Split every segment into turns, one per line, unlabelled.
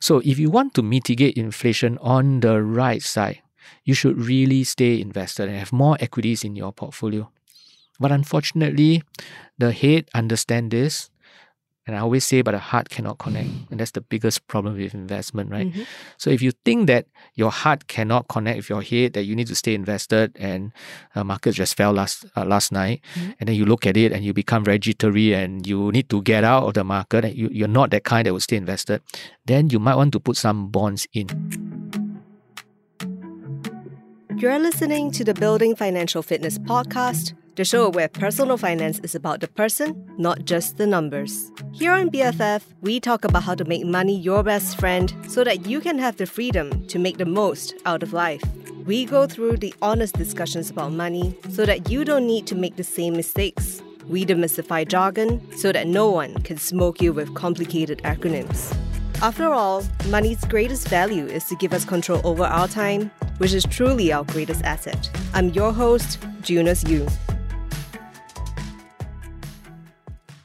So if you want to mitigate inflation on the right side, you should really stay invested and have more equities in your portfolio. But unfortunately, the head understand this and I always say, but the heart cannot connect. And that's the biggest problem with investment, right? Mm-hmm. So if you think that your heart cannot connect with your head, that you need to stay invested and the market just fell last uh, last night, mm-hmm. and then you look at it and you become very jittery and you need to get out of the market and you, you're not that kind that will stay invested, then you might want to put some bonds in.
You're listening to the Building Financial Fitness podcast the show where personal finance is about the person, not just the numbers. Here on BFF, we talk about how to make money your best friend so that you can have the freedom to make the most out of life. We go through the honest discussions about money so that you don't need to make the same mistakes. We demystify jargon so that no one can smoke you with complicated acronyms. After all, money's greatest value is to give us control over our time, which is truly our greatest asset. I'm your host, Junus Eu.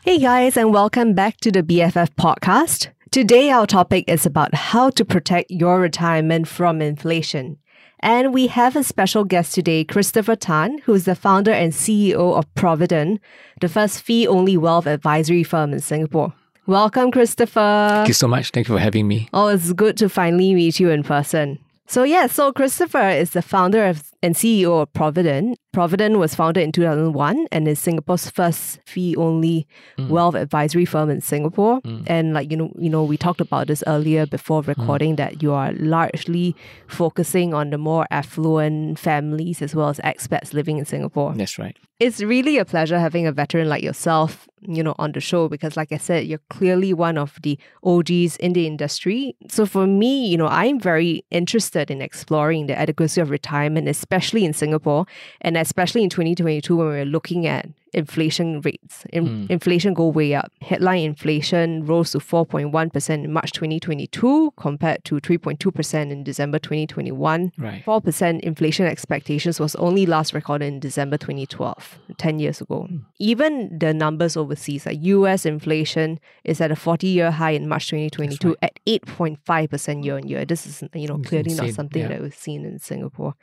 Hey guys, and welcome back to the BFF podcast. Today, our topic is about how to protect your retirement from inflation. And we have a special guest today, Christopher Tan, who is the founder and CEO of Providend, the first fee only wealth advisory firm in Singapore. Welcome, Christopher.
Thank you so much. Thank you for having me.
Oh, it's good to finally meet you in person. So, yeah, so Christopher is the founder of, and CEO of Providend. Providend was founded in 2001 and is Singapore's first fee-only mm. wealth advisory firm in Singapore. Mm. And like you know, you know, we talked about this earlier before mm. recording mm. that you are largely focusing on the more affluent families as well as expats living in Singapore.
That's right.
It's really a pleasure having a veteran like yourself, you know, on the show because like I said, you're clearly one of the OGs in the industry. So for me, you know, I'm very interested in exploring the adequacy of retirement, especially in Singapore. And especially in 2022 when we are looking at inflation rates. In- mm. Inflation go way up. Headline inflation rose to 4.1% in March 2022 compared to 3.2% in December 2021.
Right.
4% inflation expectations was only last recorded in December 2012, 10 years ago. Mm. Even the numbers overseas, like US inflation is at a 40-year high in March 2022 right. at 8.5% year on year. This is you know clearly not something yeah. that we've seen in Singapore.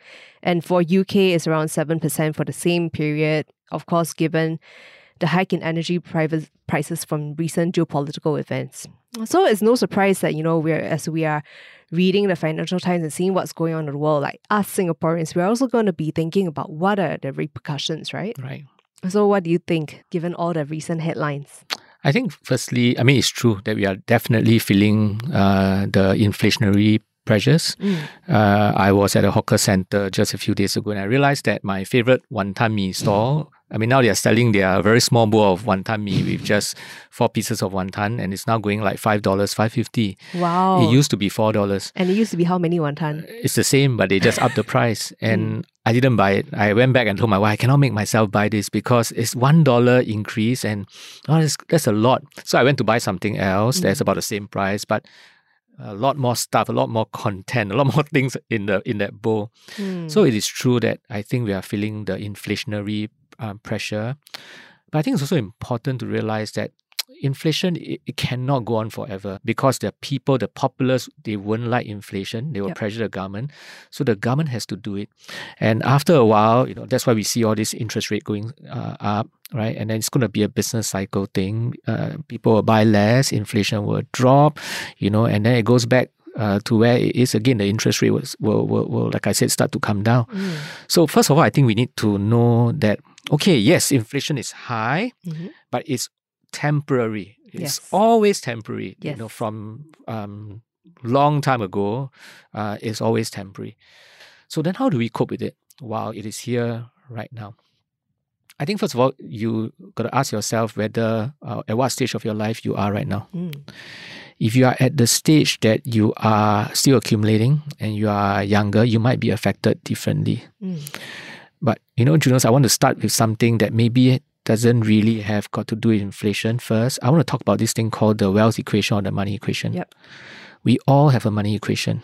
And for UK it's around 7% for the same period of course, given the hike in energy prices from recent geopolitical events. So it's no surprise that, you know, we're as we are reading the Financial Times and seeing what's going on in the world, like us Singaporeans, we're also going to be thinking about what are the repercussions, right?
Right.
So what do you think, given all the recent headlines?
I think, firstly, I mean, it's true that we are definitely feeling uh, the inflationary pressures. Mm. Uh, I was at a hawker center just a few days ago and I realized that my favorite wonton mee stall I mean, now they are selling their very small bowl of wonton mee with just four pieces of wonton, and it's now going like five dollars, five fifty.
Wow!
It used to be four dollars,
and it used to be how many wonton?
It's the same, but they just upped the price, and mm. I didn't buy it. I went back and told my wife I cannot make myself buy this because it's one dollar increase, and oh, that's, that's a lot. So I went to buy something else mm. that's about the same price, but a lot more stuff, a lot more content, a lot more things in the in that bowl. Mm. So it is true that I think we are feeling the inflationary um, pressure. But I think it's also important to realize that inflation it, it, cannot go on forever because the people, the populace, they won't like inflation. They will yep. pressure the government. So the government has to do it. And after a while, you know, that's why we see all this interest rate going uh, up, right? And then it's going to be a business cycle thing. Uh, people will buy less, inflation will drop, you know, and then it goes back uh, to where it is again, the interest rate was, will, will, will, like I said, start to come down. Mm. So first of all, I think we need to know that okay, yes, inflation is high, mm-hmm. but it's temporary. It's yes. always temporary. Yes. You know, from um, long time ago, uh, it's always temporary. So then, how do we cope with it while it is here right now? I think first of all, you got to ask yourself whether uh, at what stage of your life you are right now. Mm. If you are at the stage that you are still accumulating and you are younger, you might be affected differently. Mm. But you know, Junus, I want to start with something that maybe doesn't really have got to do with inflation first. I want to talk about this thing called the wealth equation or the money equation.
Yep.
We all have a money equation.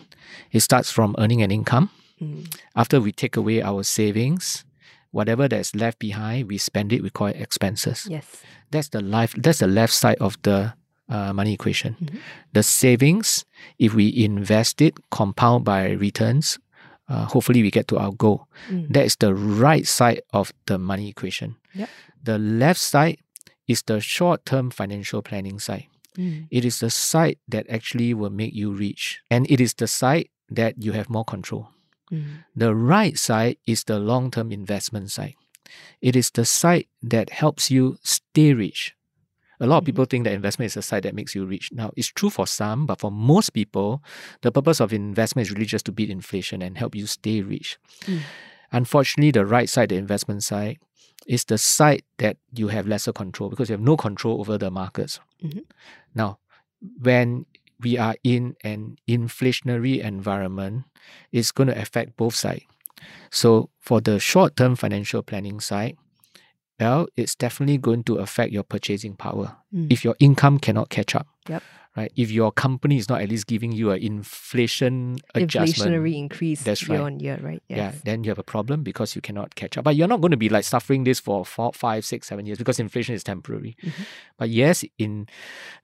It starts from earning an income. Mm. After we take away our savings, whatever that's left behind, we spend it, we call it expenses.
Yes.
That's the life that's the left side of the uh, money equation. The savings, if we invest it, compound by returns, uh, hopefully we get to our goal.
Mm.
That is the right side of the money equation.
Yep.
The left side is the short term financial planning side.
Mm.
It is the side that actually will make you rich. And it is the side that you have more control.
Mm.
The right side is the long term investment side. It is the side that helps you stay rich. A lot of people think that investment is a side that makes you rich. Now, it's true for some, but for most people, the purpose of investment is really just to beat inflation and help you stay rich.
Mm.
Unfortunately, the right side, the investment side, is the side that you have lesser control because you have no control over the markets.
Mhm.
Now, when we are in an inflationary environment, it's going to affect both sides. So, for the short term financial planning side, well, it's definitely going to affect your purchasing power
Mm.
if your income cannot catch up.
Yep.
Right. If your company is not at least giving you an inflation adjustment,
Inflationary increase
That's
year
right.
on year, right? Yes.
yeah, then you have a problem because you cannot catch up. But you're not going to be like suffering this for four, five, six, seven years because inflation is temporary.
Mhm.
But yes, in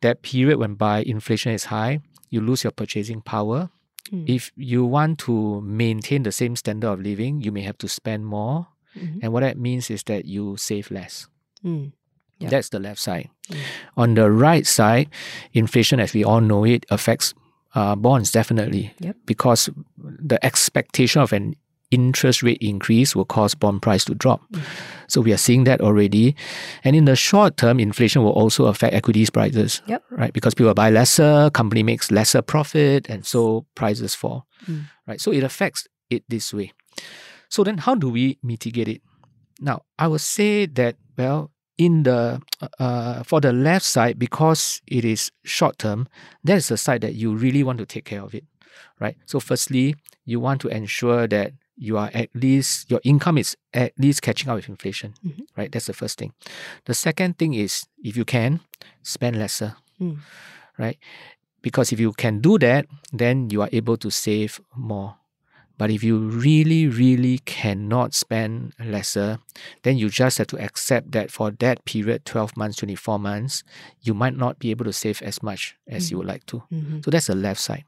that period when by inflation is high, you lose your purchasing power.
Mm.
If you want to maintain the same standard of living, you may have to spend more.
Mhm.
And what that means is that you save less.
Mm. Yeah.
That's the left side.
Mm.
On the right side, inflation, as we all know it, affects uh, bonds definitely.
Yep.
Because the expectation of an interest rate increase will cause bond price to drop.
Mm.
So we are seeing that already. And in the short term, inflation will also affect equities prices.
Yep.
Right? Because people buy lesser, company makes lesser profit, and so prices fall.
Mm.
Right. So it affects it this way. So then how do we mitigate it? Now, I would say that, well, in the uh, for the left side, because it is short term, that is the side that you really want to take care of it, right? So, firstly, you want to ensure that you are at least your income is at least catching up with inflation,
Mhm.
right? That's the first thing. The second thing is, if you can, spend lesser,
Mm.
right? Because if you can do that, then you are able to save more. But if you really, really cannot spend lesser, then you just have to accept that for that period 12 months, 24 months you might not be able to save as much as you would like to.
Mhm.
So that's the left side.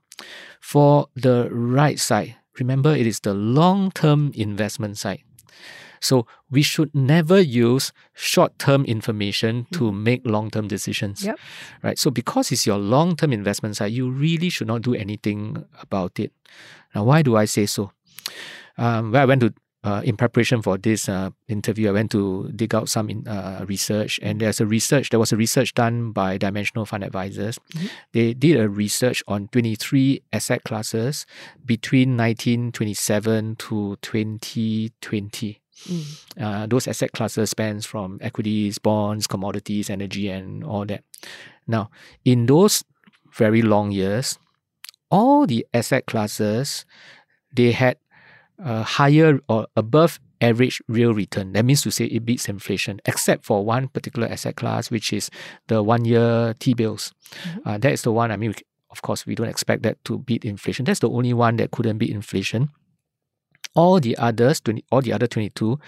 For the right side, remember it is the long term investment side. So we should never use short term information to make long term decisions.
Yep.
Right. So because it's your long term investment side, you really should not do anything about it. Now, why do I say so? Um, well, I went to uh, in preparation for this uh, interview, I went to dig out some in, uh, research, and there's a research. There was a research done by Dimensional Fund Advisors.
Mhm.
They did a research on 23 asset classes between 1927 to 2020.
Mm.
Uh, those asset classes spans from equities, bonds, commodities, energy, and all that. Now, in those very long years, all the asset classes they had a higher or above average real return. That means to say it beats inflation, except for one particular asset class, which is the one-year T bills.
Mhm.
Uh, that is the one. I mean, we, of course, we don't expect that to beat inflation. That's the only one that couldn't beat inflation all the others, 20, all the other 22,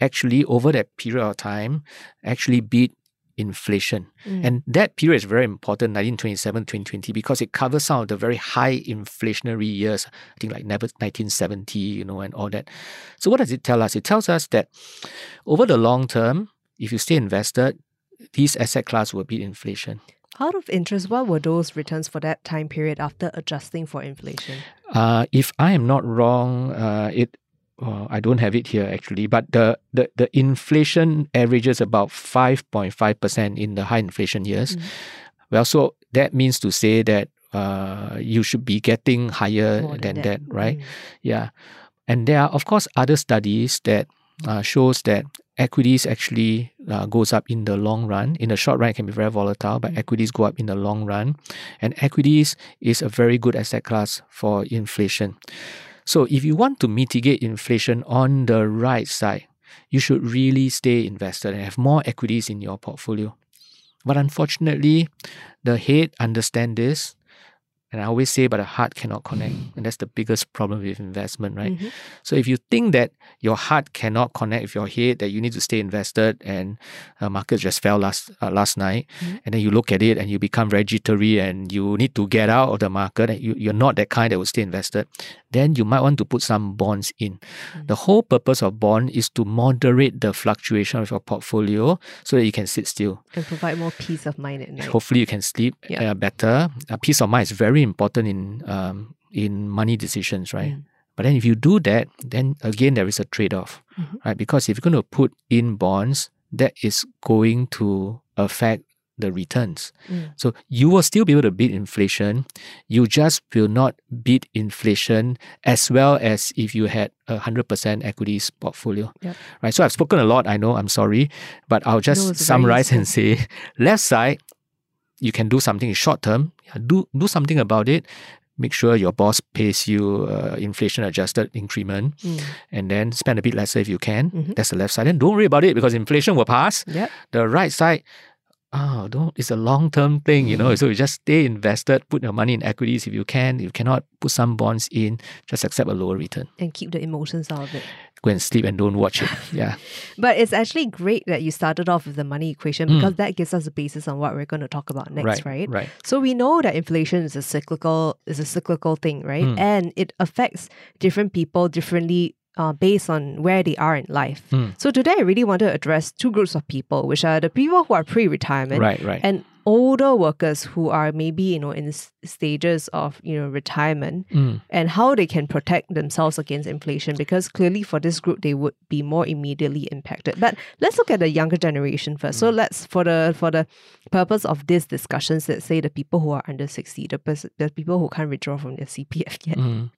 actually over that period of time, actually beat inflation.
Mm.
And that period is very important, 1927, 2020, because it covers some of the very high inflationary years, I think like 1970, you know, and all that. So what does it tell us? It tells us that over the long term, if you stay invested, these asset class will beat inflation.
Out of interest, what were those returns for that time period after adjusting for inflation?
Uh, if I am not wrong, uh, it uh, I don't have it here actually, but the, the, the inflation averages about 5.5% in the high inflation years.
Mm.
Well, so that means to say that uh, you should be getting higher
More
than, that. right?
Mm.
Yeah. And there are, of course, other studies that uh, shows that equities actually uh, goes up in the long run. In the short run, it can be very volatile, but
Mm.
equities go up in the long run. And equities is a very good asset class for inflation. So if you want to mitigate inflation on the right side, you should really stay invested and have more equities in your portfolio. But unfortunately, the head understand this, And I always say, but the heart cannot connect. And that's the biggest problem with investment, right?
Mhm.
So if you think that your heart cannot connect with your head, that you need to stay invested, and uh, market just fell last uh, last night,
Mhm.
and then you look at it and you become jittery and you need to get out of the market, and you, you're not that kind that will stay invested, then you might want to put some bonds in.
Mm.
The whole purpose of bond is to moderate the fluctuation of your portfolio so that you can sit still.
And provide more peace of mind at night.
Hopefully, you can sleep
Yeah.
uh, better. Uh, peace of mind is very important in um, in money decisions, right?
Mm.
But then if you do that, then again there is a trade off,
Mhm.
right? Because if you're going to put in bonds, that is going to affect the returns.
Mm.
So you will still be able to beat inflation. You just will not beat inflation as well as if you had a hundred percent equities portfolio.
Yep.
Right. So I've spoken a lot. I know. I'm sorry, but I'll just
No,
summarize and say, left side, you can do something in short term. Do do something about it. Make sure your boss pays you uh, inflation adjusted increment,
Mm.
and then spend a bit lesser if you can.
Mhm.
That's the left side. And don't worry about it because inflation will pass
Yep.
the right side oh don't it's a long term thing you know so you just stay invested put your money in equities if you can if you cannot put some bonds in just accept a lower return
And keep the emotions out of it.
Go and sleep and don't watch it yeah
But it's actually great that you started off with the money equation
Mm.
because that gives us a basis on what we're going to talk about next,
right
right?
right
So we know that inflation is a cyclical is a cyclical thing, right?
Mm.
And it affects different people differently uh, based on where they are in life.
Mm.
So today I really want to address two groups of people, which are the people who are pre-retirement
right right
and older workers who are maybe you know in s- stages of you know retirement
Mm,
and how they can protect themselves against inflation because clearly for this group they would be more immediately impacted. But let's look at the younger generation first. So let's for the for the purpose of this discussions let's say the people who are under 60 the, pers- the people who can't withdraw from their cpf yet.
Mm.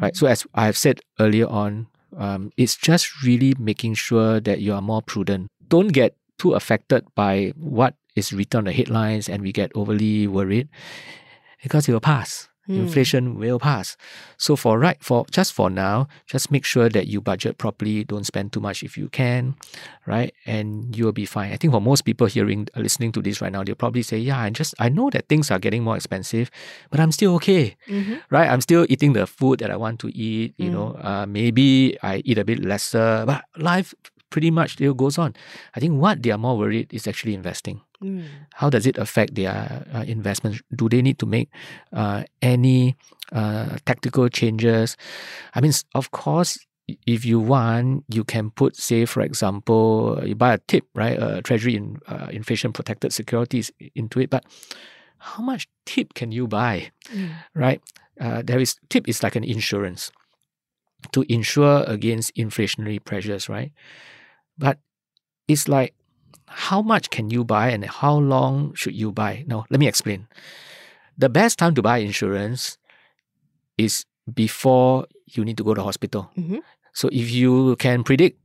right. So as i have said earlier on um, it's just really making sure that you are more prudent. Don't get too affected by what is written on the headlines and we get overly worried because it will pass
Hmm.
inflation will pass. So for right for just for now, just make sure that you budget properly. Don't spend too much if you can, right? And you will be fine. I think for most people hearing listening to this right now, they'll probably say, "Yeah, I just I know that things are getting more expensive, but I'm still okay,
Mhm.
right? I'm still eating the food that I want to eat. You know, uh, maybe I eat a bit lesser, but life pretty much still goes on. I think what they are more worried is actually investing
Mm.
how does it affect their uh, investments? Do they need to make uh, any uh, tactical changes? I mean, of course, if you want, you can put, say, for example, you buy a tip, right? A treasury in uh, inflation protected securities into it, but how much tip can you buy,
Mm.
right? Uh, there is tip is like an insurance to insure against inflationary pressures, right? But it's like how much can you buy and how long should you buy? Now, let me explain. The best time to buy insurance is before you need to go to hospital.
Mhm.
So if you can predict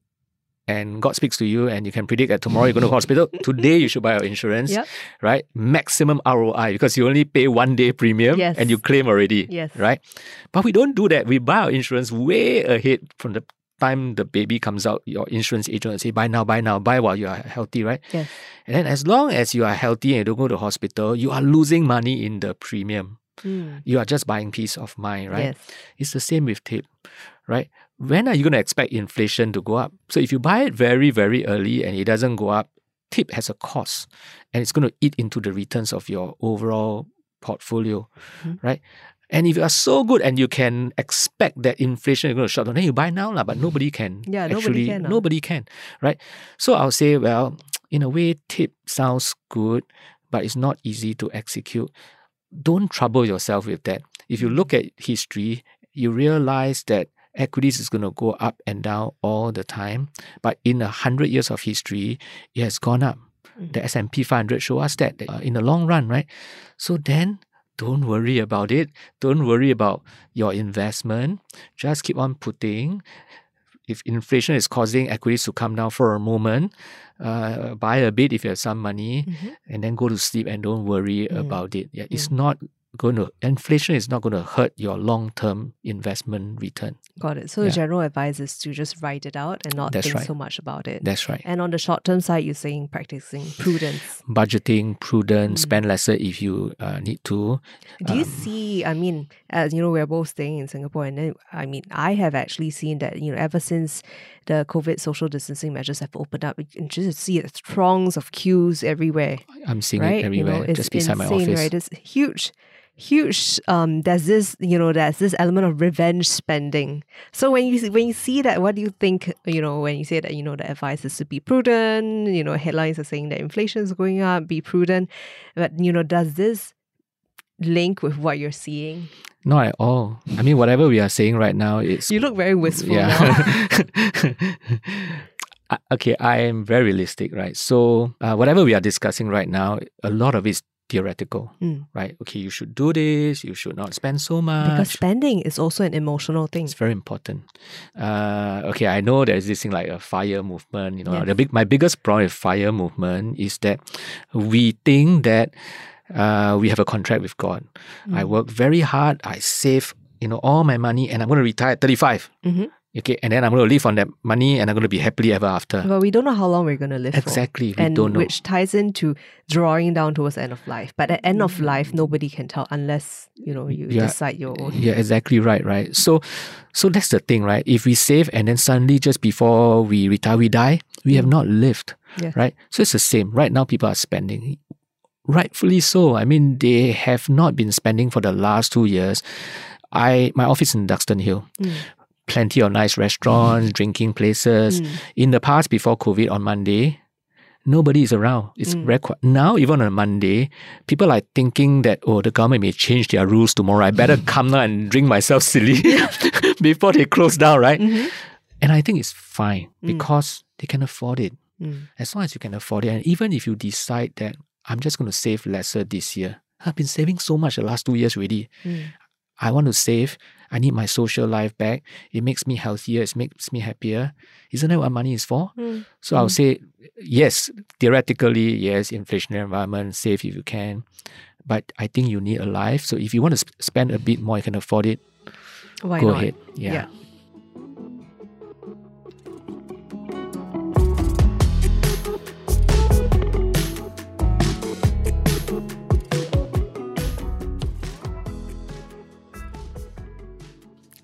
and God speaks to you and you can predict that tomorrow you're going to go to hospital, today you should buy your insurance,
Yep.
right? Maximum ROI because you only pay one day premium
Yes.
and you claim already,
Yes.
right? But we don't do that. We buy our insurance way ahead from the time the baby comes out. Your insurance agent will say, buy now, buy now, buy while you are healthy, right?
Yes.
And then as long as you are healthy and you don't go to hospital, you are losing money in the premium.
Mm.
You are just buying peace of mind, right?
Yes.
It's the same with tip, right? When are you going to expect inflation to go up? So if you buy it very, very early and it doesn't go up, tip has a cost and it's going to eat into the returns of your overall portfolio,
Mhm.
right? And if you are so good and you can expect that inflation is going to shut down, then you buy now, lah. but nobody can.
Yeah, nobody
actually,
can, ah.
Nobody can, right? So I'll say, well, in a way, tip sounds good, but it's not easy to execute. Don't trouble yourself with that. If you look at history, you realize that equities is going to go up and down all the time. But in a hundred years of history, it has gone up.
Mhm.
The S and P 500 show us that uh, in the long run, right? So then, don't worry about it. Don't worry about your investment. Just keep on putting. If inflation is causing equities to come down for a moment, uh, buy a bit if you have some money,
Mhm.
and then go to sleep and don't worry
Mm.
about it. Yeah, it's
Mm.
not going to inflation is not going to hurt your long term investment return.
Got it. So
Yeah.
the general advice is to just write it out and not
That's
think
right.
so much about it.
That's right.
and on the short term side, you're saying practicing prudence.
Budgeting, prudent,
Mm.
spend lesser if you uh, need to.
Do you
Um,
see? I mean, as you know, we're both staying in Singapore, and then I mean, I have actually seen that you know, ever since the COVID social distancing measures have opened up, you can just see the throngs of queues everywhere,
I'm seeing
right?
it everywhere,
you know, it's
just beside
insane,
my office.
right? It's huge. Huge. Um, there's this, you know, there's this element of revenge spending. So when you when you see that, what do you think? You know, when you say that, you know, the advice is to be prudent. You know, headlines are saying that inflation is going up. Be prudent, but you know, does this link with what you're seeing?
Not at all. I mean, whatever we are saying right now, it's
You look very wistful
yeah. Okay, I am very realistic, right? So, uh, whatever we are discussing right now, a lot of it is theoretical,
Mm.
right? Okay, you should do this, you should not spend so much.
because spending is also an emotional thing.
It's very important. Uh, okay, I know there's this thing like a fire movement. You know,
Yes.
the big my biggest problem with fire movement is that we think that uh, we have a contract with God. I
Mm.
work very hard. I save, you know, all my money, and I'm going to retire at 35.
Mhm.
Okay, and then I'm going to live on that money, and I'm going to be happily ever after.
But we don't know how long we're going to live for.
Exactly, we
and
don't know.
which ties into drawing down towards the end of life. But at end of life, nobody can tell unless you know you
Yeah.
decide your own.
Yeah, exactly right, right. So, so that's the thing, right? If we save and then suddenly just before we retire, we die, we have not lived,
Yes.
right? So it's the same. Right now, people are spending, rightfully so. I mean, they have not been spending for the last two years. I my office in Duxton Hill,
Mm.
Plenty of nice restaurants, drinking places.
Mm.
In the past, before COVID, on Monday. Nobody is around. It's
Mm.
quiet. Now, even on a Monday, people are thinking that, oh, the government may change their rules tomorrow. I better come now and drink myself silly before they close down, right?
Mhm.
And I think it's fine
Mm.
because they can afford it.
Mm.
As long as you can afford it. And even if you decide that I'm just going to save lesser this year, I've been saving so much the last two years already.
Mm.
I want to save. I need my social life back. It makes me healthier. It makes me happier. Isn't that what money is for?
Mm.
So I'll say, yes, theoretically, yes, inflationary environment, save if you can. But I think you need a life. So if you want to sp- spend a bit more, you can afford it,
Why
go
not?
ahead. Yeah.
Yeah.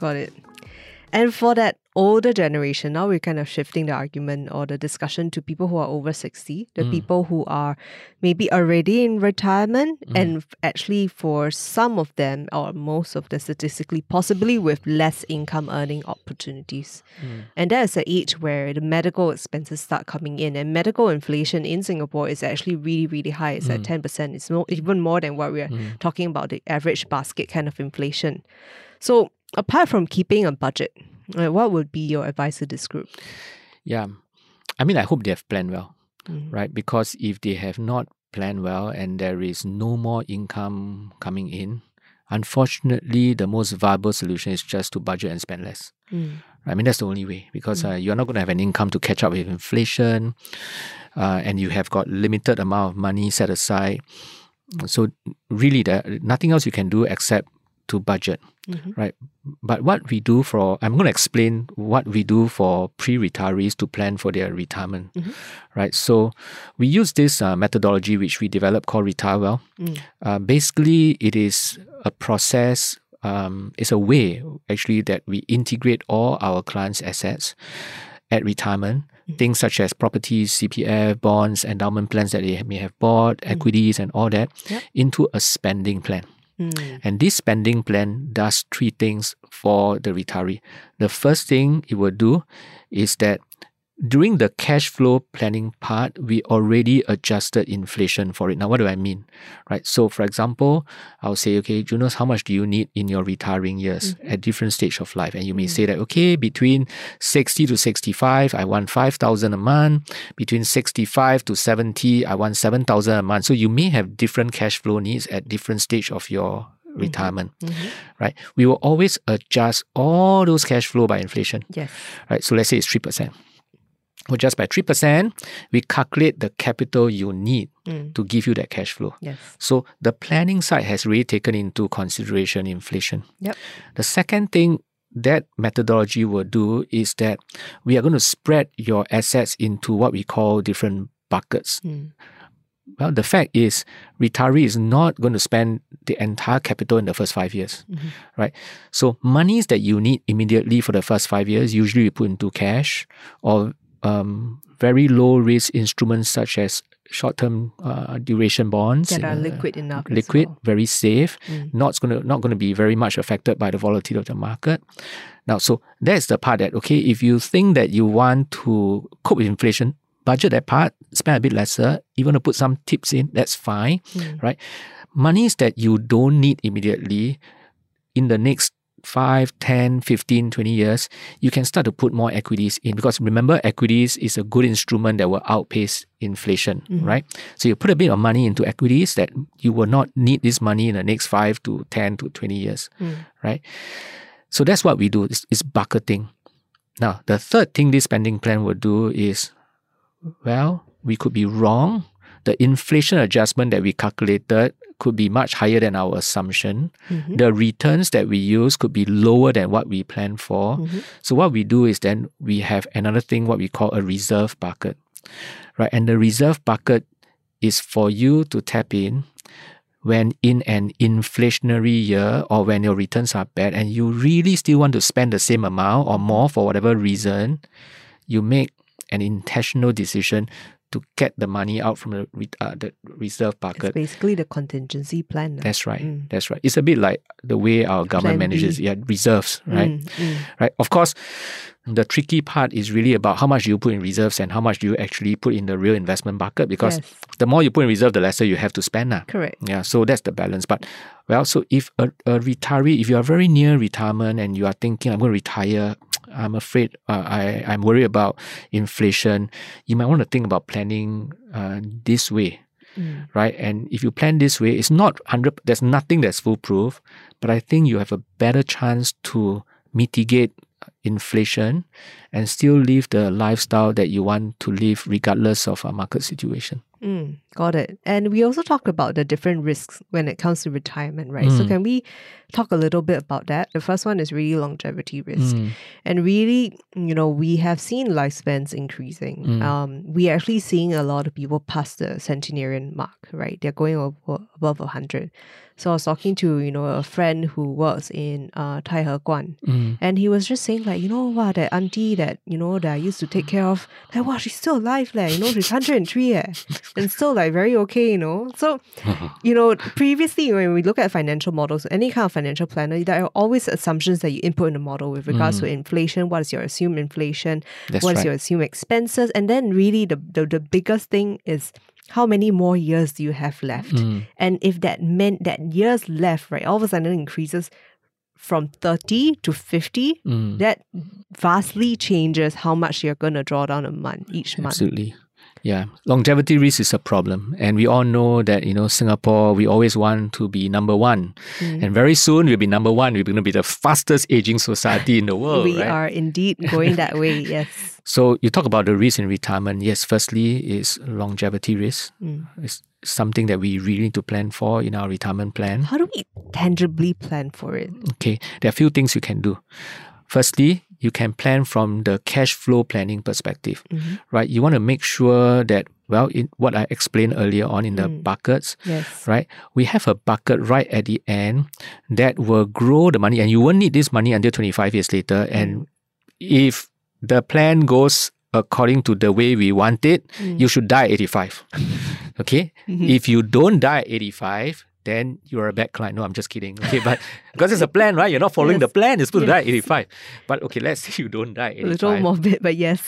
Got it. And for that older generation, now we're kind of shifting the argument or the discussion to people who are over 60, the
Mm.
people who are maybe already in retirement,
Mm.
and actually for some of them, or most of them statistically, possibly with less income earning opportunities.
Mm.
And that is the age where the medical expenses start coming in. And medical inflation in Singapore is actually really, really high. It's at
Mm.
10%. It's more, even more than what we're
Mm.
talking about, the average basket kind of inflation. So, apart from keeping a budget, uh, what would be your advice to this group?
Yeah. I mean, I hope they have planned well,
Mm.
right? Because if they have not planned well and there is no more income coming in, unfortunately, the most viable solution is just to budget and spend less.
Mm.
I mean, that's the only way because
Mm.
uh, you're not going to have an income to catch up with inflation, uh, and you have got limited amount of money set aside. So really, there nothing else you can do except to budget.
Mhm.
right? But what we do for, I'm going to explain what we do for pre retirees to plan for their retirement,
Mhm.
right? So we use this uh, methodology which we developed called Retire Well.
Mm.
Uh, basically, it is a process, um, it's a way actually that we integrate all our clients' assets at retirement.
Mm.
Things such as properties, CPF, bonds, endowment plans that they may have bought, equities, and all that,
Yep.
into a spending plan.
Mm.
And this spending plan does three things for the retiree. The first thing it will do is that during the cash flow planning part, we already adjusted inflation for it. Now, what do I mean? Right. So, for example, I'll say, okay, Junus, how much do you need in your retiring years mm-hmm. at different stage of life? And you may mm-hmm. say that, okay, between 60 to 65, I want 5,000 a month. Between 65 to 70, I want 7,000 a month. So you may have different cash flow needs at different stage of your mm-hmm. retirement,
Mhm.
right? We will always adjust all those cash flow by inflation,
Yes.
right? So let's say it's 3%. Or just by 3%, we calculate the capital you need
Mm.
to give you that cash flow.
Yes.
So the planning side has really taken into consideration inflation.
Yep.
The second thing that methodology will do is that we are going to spread your assets into what we call different buckets.
Mm.
Well, the fact is, retiree is not going to spend the entire capital in the first five years,
Mhm.
right? So, monies that you need immediately for the first five years, usually we put into cash or um, very low risk instruments such as short term uh, duration bonds
That are
uh,
liquid enough.
liquid,
well.
very safe,
Mm.
not going to not going to be very much affected by the volatility of the market. Now, so that's the part that okay, if you think that you want to cope with inflation, budget that part, spend a bit lesser. You want to put some tips in, that's fine,
Mm.
right? Monies that you don't need immediately in the next 5, 10, 15, 20 years, you can start to put more equities in because remember, equities is a good instrument that will outpace inflation,
Mhm.
right? So you put a bit of money into equities that you will not need this money in the next 5 to 10 to 20 years,
Mm.
right? So that's what we do, is, is bucketing. Now, the third thing this spending plan will do is, well, we could be wrong. The inflation adjustment that we calculated could be much higher than our assumption.
Mhm.
The returns that we use could be lower than what we plan for.
Mhm.
So what we do is then we have another thing what we call a reserve bucket. Right? And the reserve bucket is for you to tap in when in an inflationary year or when your returns are bad and you really still want to spend the same amount or more for whatever reason, you make an intentional decision to get the money out from the, uh, the reserve bucket.
It's basically the contingency plan. now.
That's right.
Mm.
That's right. It's a bit like the way our government
Plan B.
manages yeah, reserves, right?
Mm, mm.
Right. Of course, the tricky part is really about how much you put in reserves and how much do you actually put in the real investment bucket because
Yes,
the more you put in reserve, the lesser you have to spend. Now.
correct.
Yeah, so that's the balance. But well, so if a, a retiree, if you are very near retirement and you are thinking, I'm going to retire, I'm afraid, uh, I, I'm worried about inflation, you might want to think about planning uh, this way,
Mm.
right? And if you plan this way, it's not 100, there's nothing that's foolproof, but I think you have a better chance to mitigate inflation and still live the lifestyle that you want to live regardless of a market situation.
Mm, got it. And we also talked about the different risks when it comes to retirement, right? So
Mm.
can we talk a little bit about that? The first one is really longevity risk.
Mm,
And really, you know, we have seen lifespans increasing.
Mm.
Um, we are actually seeing a lot of people pass the centenarian mark, right? They're going over, above 100. So I was talking to, you know, a friend who works in uh, Tai He Guan.
mm,
And he was just saying, like, you know, wow, that auntie that, you know, that I used to take care of, like, wow, she's still alive, like, you know, she's 103, eh, and still, like, very okay, you know. So, you know, previously, when we look at financial models, any kind of financial planner, there are always assumptions that you input in the model with regards to inflation. What is your assumed inflation?
That's
What is
right.
your assumed expenses? And then, really, the, the, the biggest thing is how many more years do you have left?
Mm.
And if that meant that years left, right, all of a sudden increases from 30 to 50,
Mm.
that vastly changes how much you're going to draw down a month each month.
Absolutely. Yeah. Longevity risk is a problem. And we all know that, you know, Singapore, we always want to be number one.
Mm.
And very soon we'll be number one. We're going to be the fastest aging society in the world.
we
right?
are indeed going that way, yes.
So you talk about the risk in retirement. Yes, firstly is longevity risk.
Mm.
It's something that we really need to plan for in our retirement plan.
How do we tangibly plan for it?
Okay. There are a few things you can do. Firstly, you can plan from the cash flow planning perspective,
Mhm.
right? You want to make sure that, well, in what I explained earlier on in the
Mm.
buckets,
Yes.
right? We have a bucket right at the end that will grow the money, and you won't need this money until 25 years later. And if the plan goes according to the way we want it,
Mm.
you should die at 85. okay?
Mhm.
If you don't die at 85, then you're a bad client. No, I'm just kidding. Okay, but because it's a plan, right? You're not following the plan. You're supposed to die at
Yes.
85. But okay, let's say you don't die at
A little
85.
morbid, but yes.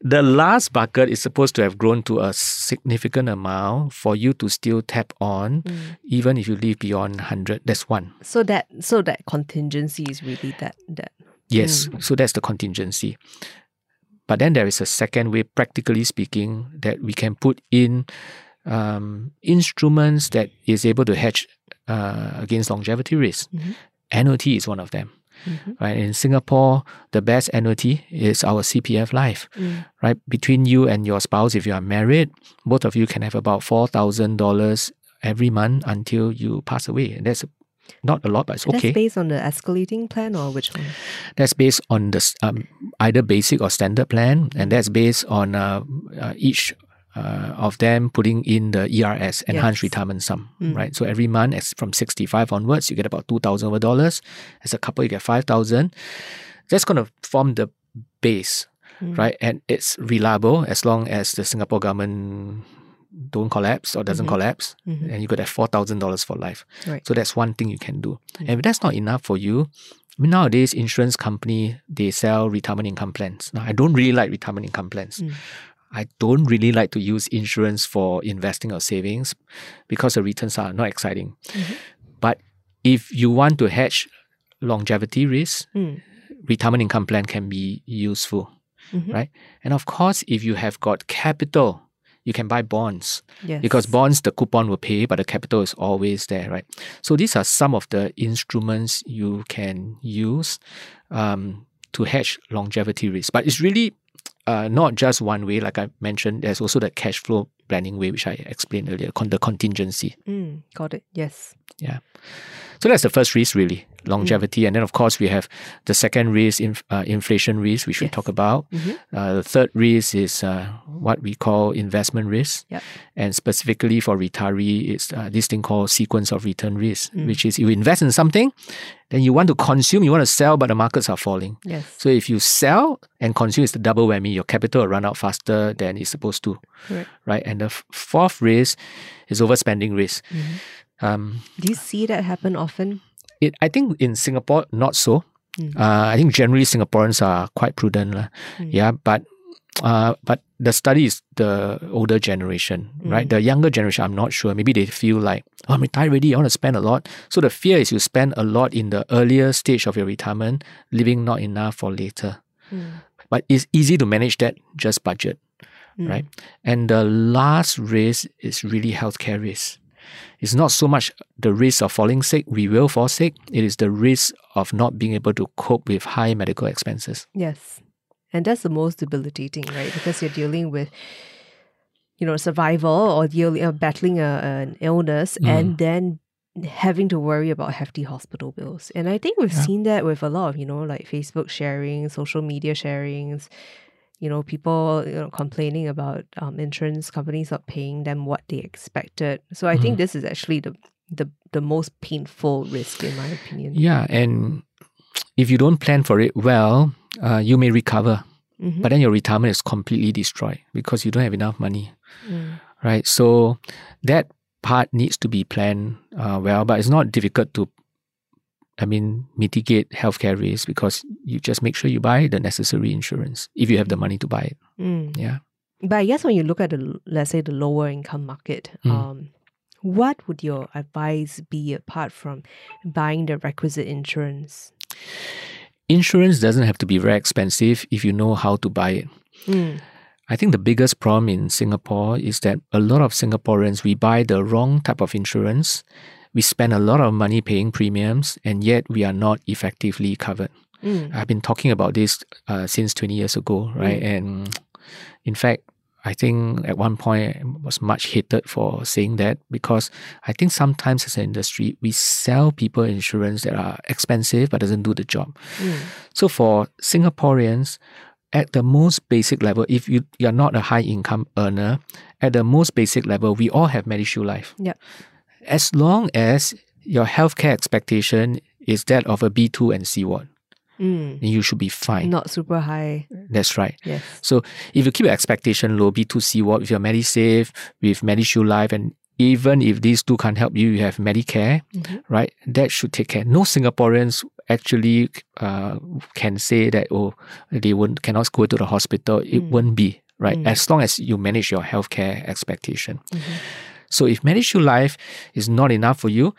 The last bucket is supposed to have grown to a significant amount for you to still tap on,
Mm.
even if you live beyond 100. That's one.
So that so that contingency is really that that
Yes.
Mm.
So that's the contingency. But then there is a second way, practically speaking, that we can put in um, instruments that is able to hedge uh, against longevity risk.
Mhm.
Annuity is one of them.
Mhm.
right? In Singapore, the best annuity is our CPF Life,
Mm.
right? Between you and your spouse, if you are married, both of you can have about four thousand dollars every month until you pass away. And that's not a lot, but it's okay.
That's based on the escalating plan or which one?
That's based on the um, either basic or standard plan, and that's based on uh, uh, each uh, of them putting in the ERS, enhanced
Yes.
retirement sum,
Mm.
right? So every month, as from sixty-five onwards, you get about two thousand over dollars. As a couple, you get five thousand. That's going to form the base,
Mm.
right? And it's reliable as long as the Singapore government don't collapse or doesn't
Mhm.
collapse,
Mhm.
and you could have four thousand dollars for life.
Right.
So that's one thing you can do.
Mm.
And if that's not enough for you, I mean, nowadays insurance company they sell retirement income plans. Now I don't really like retirement income plans.
Mm.
I don't really like to use insurance for investing or savings because the returns are not exciting.
Mhm.
But if you want to hedge longevity risk,
Mm.
retirement income plan can be useful,
Mhm.
right? And of course, if you have got capital, you can buy bonds
Yes.
because bonds the coupon will pay but the capital is always there right so these are some of the instruments you can use um, to hedge longevity risk but it's really uh, not just one way like i mentioned there's also the cash flow planning way which i explained earlier con- the contingency
Mm, got it. Yes. Yeah.
So that's the first risk really longevity and then of course we have the second risk inf- uh, inflation risk which we
Yes.
talk about
Mhm.
uh, the third risk is uh, what we call investment risk
Yep.
and specifically for retiree, it's uh, this thing called sequence of return risk,
Mm.
which is you invest in something, then you want to consume, you want to sell, but the markets are falling.
Yes.
So if you sell and consume, it's the double whammy. Your capital will run out faster than it's supposed to,
Correct.
right? And the f- fourth risk is overspending risk.
Mhm.
Um,
Do you see that happen often?
it, I think in Singapore, not so.
Mm.
Uh, I think generally Singaporeans are quite prudent, lah.
Mm.
yeah. But uh, but the study is the older generation, right?
Mm.
The younger generation, I'm not sure. Maybe they feel like, oh, I'm retired already. I want to spend a lot. So the fear is you spend a lot in the earlier stage of your retirement, leaving not enough for later.
Mm.
But it's easy to manage that. Just budget
Mm.
right? And the last risk is really healthcare risk. It's not so much the risk of falling sick, we will fall sick. It is the risk of not being able to cope with high medical expenses.
Yes. And that's the most debilitating, right? Because you're dealing with, you know, survival or dealing, uh, battling a, an illness
Mm.
and then having to worry about hefty hospital bills. And I think we've
Yeah.
seen that with a lot of, you know, like Facebook sharing, social media sharings, you know, people you know, complaining about um, insurance companies not paying them what they expected. So I think
Mhm.
this is actually the, the, the most painful risk, in my opinion.
Yeah, and if you don't plan for it well, uh, you may recover,
Mhm.
but then your retirement is completely destroyed because you don't have enough money,
Mm.
right? So that part needs to be planned uh, well, but it's not difficult to, I mean, mitigate healthcare risk because you just make sure you buy the necessary insurance if you have the money to buy it.
Mm.
Yeah.
But I guess when you look at the let's say the lower income market,
Mm.
um, what would your advice be apart from buying the requisite insurance?
Insurance doesn't have to be very expensive if you know how to buy it.
Mm.
I think the biggest problem in Singapore is that a lot of Singaporeans we buy the wrong type of insurance. We spend a lot of money paying premiums, and yet we are not effectively covered.
Mm.
I've been talking about this uh, since 20 years ago, right? And in fact, I think at one point I was much hated for saying that because I think sometimes as an industry, we sell people insurance that are expensive but doesn't do the job.
Mm.
So for Singaporeans, at the most basic level, if you, you're not a high income earner, at the most basic level, we all have MediShield Life.
Yep.
As long as your healthcare expectation is that of a B2 and C1,
Mm.
then you should be fine.
Not super high.
That's right.
Yes.
So if you keep your expectation low, B2, C ward, with your MediSave, with MediShield Life, and even if these two can't help you, you have Medicare,
Mhm.
right? That should take care. No Singaporeans actually uh, can say that oh they won't cannot go to the hospital. It
Mm.
won't be right
Mm.
as long as you manage your healthcare expectation.
Mhm.
So if MediShield Life is not enough for you,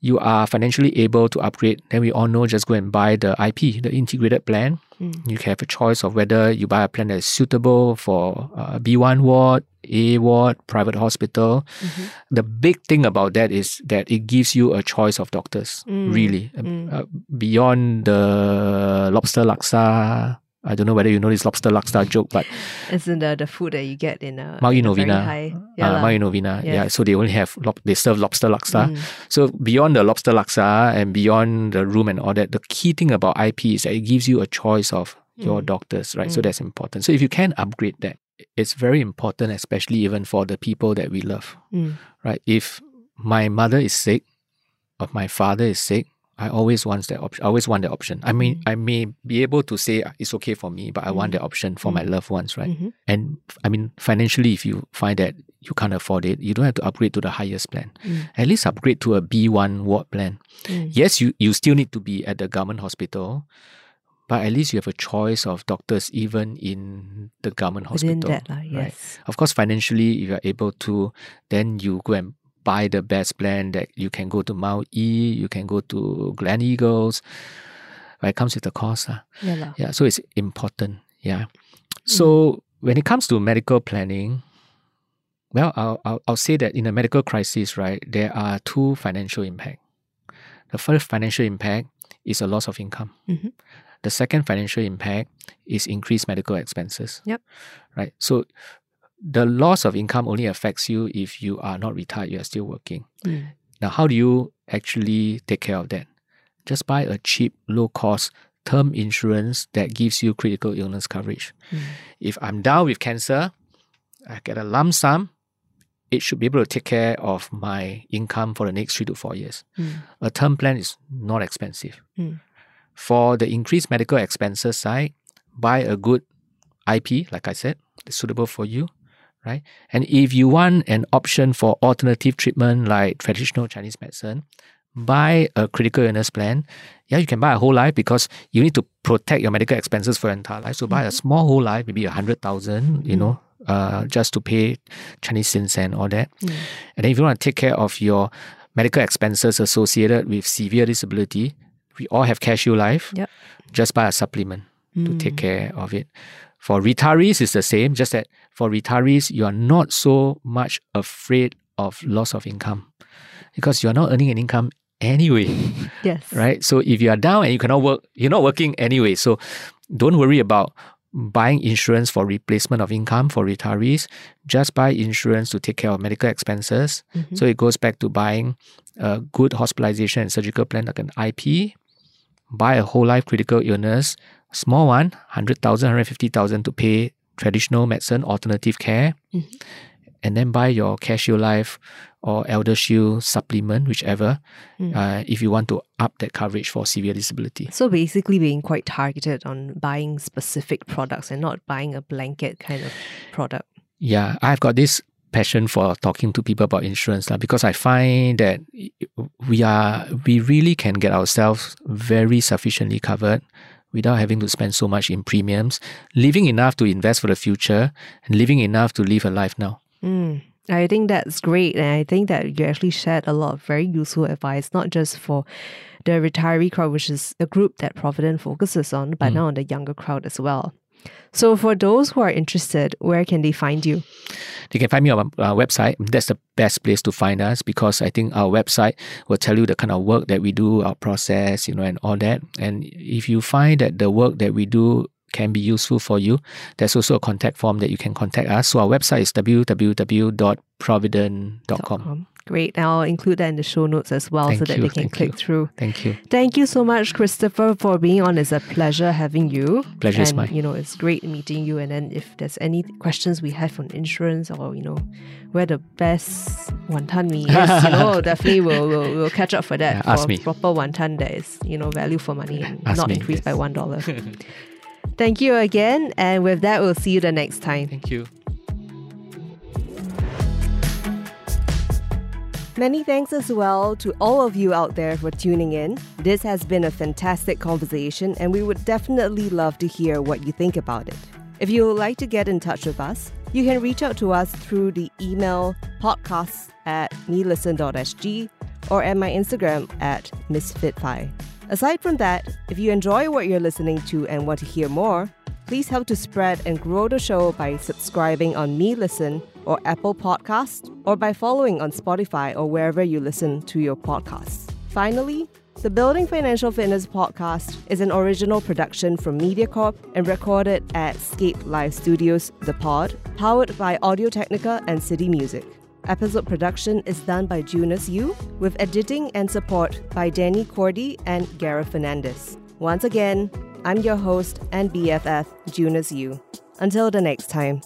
you are financially able to upgrade. Then we all know just go and buy the IP, the integrated plan.
Mm.
You can have a choice of whether you buy a plan that is suitable for uh, B1 ward, A ward, private hospital.
Mm-hmm.
The big thing about that is that it gives you a choice of doctors,
Mm.
really.
Mm.
Uh, beyond the lobster laksa. I don't know whether you know this lobster laksa joke, but
Isn't the, the food that you get in a,
Mount
in
Novena,
high,
uh,
yeah, lah.
Mount Novena, yeah. So they only have they serve lobster laksa.
Mm.
So beyond the lobster laksa and beyond the room and all that, the key thing about IP is that it gives you a choice of your
Mm.
doctors, right? So
Mm.
that's important. So if you can upgrade that, it's very important, especially even for the people that we love,
Mm.
right? If my mother is sick, or my father is sick, I always want that option. I always want that option. I mean,
Mm.
I may be able to say "Ah, it's okay for me, but I want the option for my
Mm.
loved ones, right?
Mhm.
And I mean, financially, if you find that you can't afford it, you don't have to upgrade to the highest plan.
Mm.
At least upgrade to a B1 ward plan.
Mm.
Yes, you, you still need to be at the government hospital, but at least you have a choice of doctors even in the government
Within
hospital.
that, yes.
Of course, financially, if you're able to, then you go and buy the best plan that you can go to Mount E, you can go to Gleneagles. But it comes with the cost. ah.
Yeah.
Yeah, so it's important. Yeah. So when it comes to medical planning, well, I'll, I'll, I'll say that in a medical crisis, right, there are two financial impact. The first financial impact is a loss of income.
Mhm.
The second financial impact is increased medical expenses.
Yep.
Right. So the loss of income only affects you if you are not retired, you are still working.
Mm.
Now, how do you actually take care of that? Just buy a cheap, low cost term insurance that gives you critical illness coverage.
Mm.
If I'm down with cancer, I get a lump sum, it should be able to take care of my income for the next three to four years.
Mm.
A term plan is not expensive.
Mm.
For the increased medical expenses side, buy a good IP, like I said, suitable for you, right? And if you want an option for alternative treatment like traditional Chinese medicine, buy a critical illness plan. Yeah, you can buy a whole life because you need to protect your medical expenses for your entire life. So buy a small whole life, maybe a hundred thousand, you know, uh, just to pay Chinese sinseh and all that.
Mm.
And then if you want to take care of your medical expenses associated with severe disability, we all have CareShield Life.
Yep.
Just buy a supplement to
Mm.
take care of it. For retirees, it's the same, just that for retirees, you are not so much afraid of loss of income because you're not earning an income anyway,
Yes.
right? So if you are down and you cannot work, you're not working anyway. So don't worry about buying insurance for replacement of income for retirees. Just buy insurance to take care of medical expenses.
Mhm.
So it goes back to buying a good hospitalization and surgical plan like an IP, buy a whole life critical illness, small one, 100,000, 150,000 to pay traditional medicine, alternative care,
Mhm.
and then buy your CareShield Life or elder ElderShield supplement, whichever,
Mm.
uh, if you want to up that coverage for severe disability.
So basically, being quite targeted on buying specific products and not buying a blanket kind of product.
Yeah, I've got this passion for talking to people about insurance lah, because I find that we are we really can get ourselves very sufficiently covered without having to spend so much in premiums, living enough to invest for the future, and living enough to live a life now.
Mm. I think that's great. And I think that you actually shared a lot of very useful advice, not just for the retiree crowd, which is a group that Providend focuses on, but
Mm.
now on the younger crowd as well. So, for those who are interested, where can they find you?
They can find me on our uh, website. That's the best place to find us because I think our website will tell you the kind of work that we do, our process, you know, and all that. And if you find that the work that we do can be useful for you, there's also a contact form that you can contact us. So our website is www.providend.com.
com. Great. I'll include that in the show notes as well so that
you,
they can click
you.
through.
Thank you.
Thank you so much, Christopher, for being on. It's a pleasure having you.
Pleasure is
and,
mine.
You know, it's great meeting you. And then if there's any questions we have on insurance or, you know, where the best wonton mee is, you know, definitely we'll, we'll, we'll catch up for that.
Yeah,
for
ask me.
proper wonton that is, you know, value for money and
Ask
not
me,
increased by one dollar. Thank you again. And with that, we'll see you the next time.
Thank you.
Many thanks as well to all of you out there for tuning in. This has been a fantastic conversation, and we would definitely love to hear what you think about it. If you would like to get in touch with us, you can reach out to us through the email podcasts at melisten.sg or at my Instagram at missfitfi. Aside from that, if you enjoy what you're listening to and want to hear more, please help to spread and grow the show by subscribing on Me Listen or Apple Podcasts, or by following on Spotify or wherever you listen to your podcasts. Finally, the Building Financial Fitness podcast is an original production from MediaCorp and recorded at Scape Live Studios, The Pod, powered by Audio Technica and City Music. Episode production is done by Junus Eu, with editing and support by Danny Cordy and Gareth Fernandez. Once again, I'm your host and BFF, Junus Eu. Until the next time.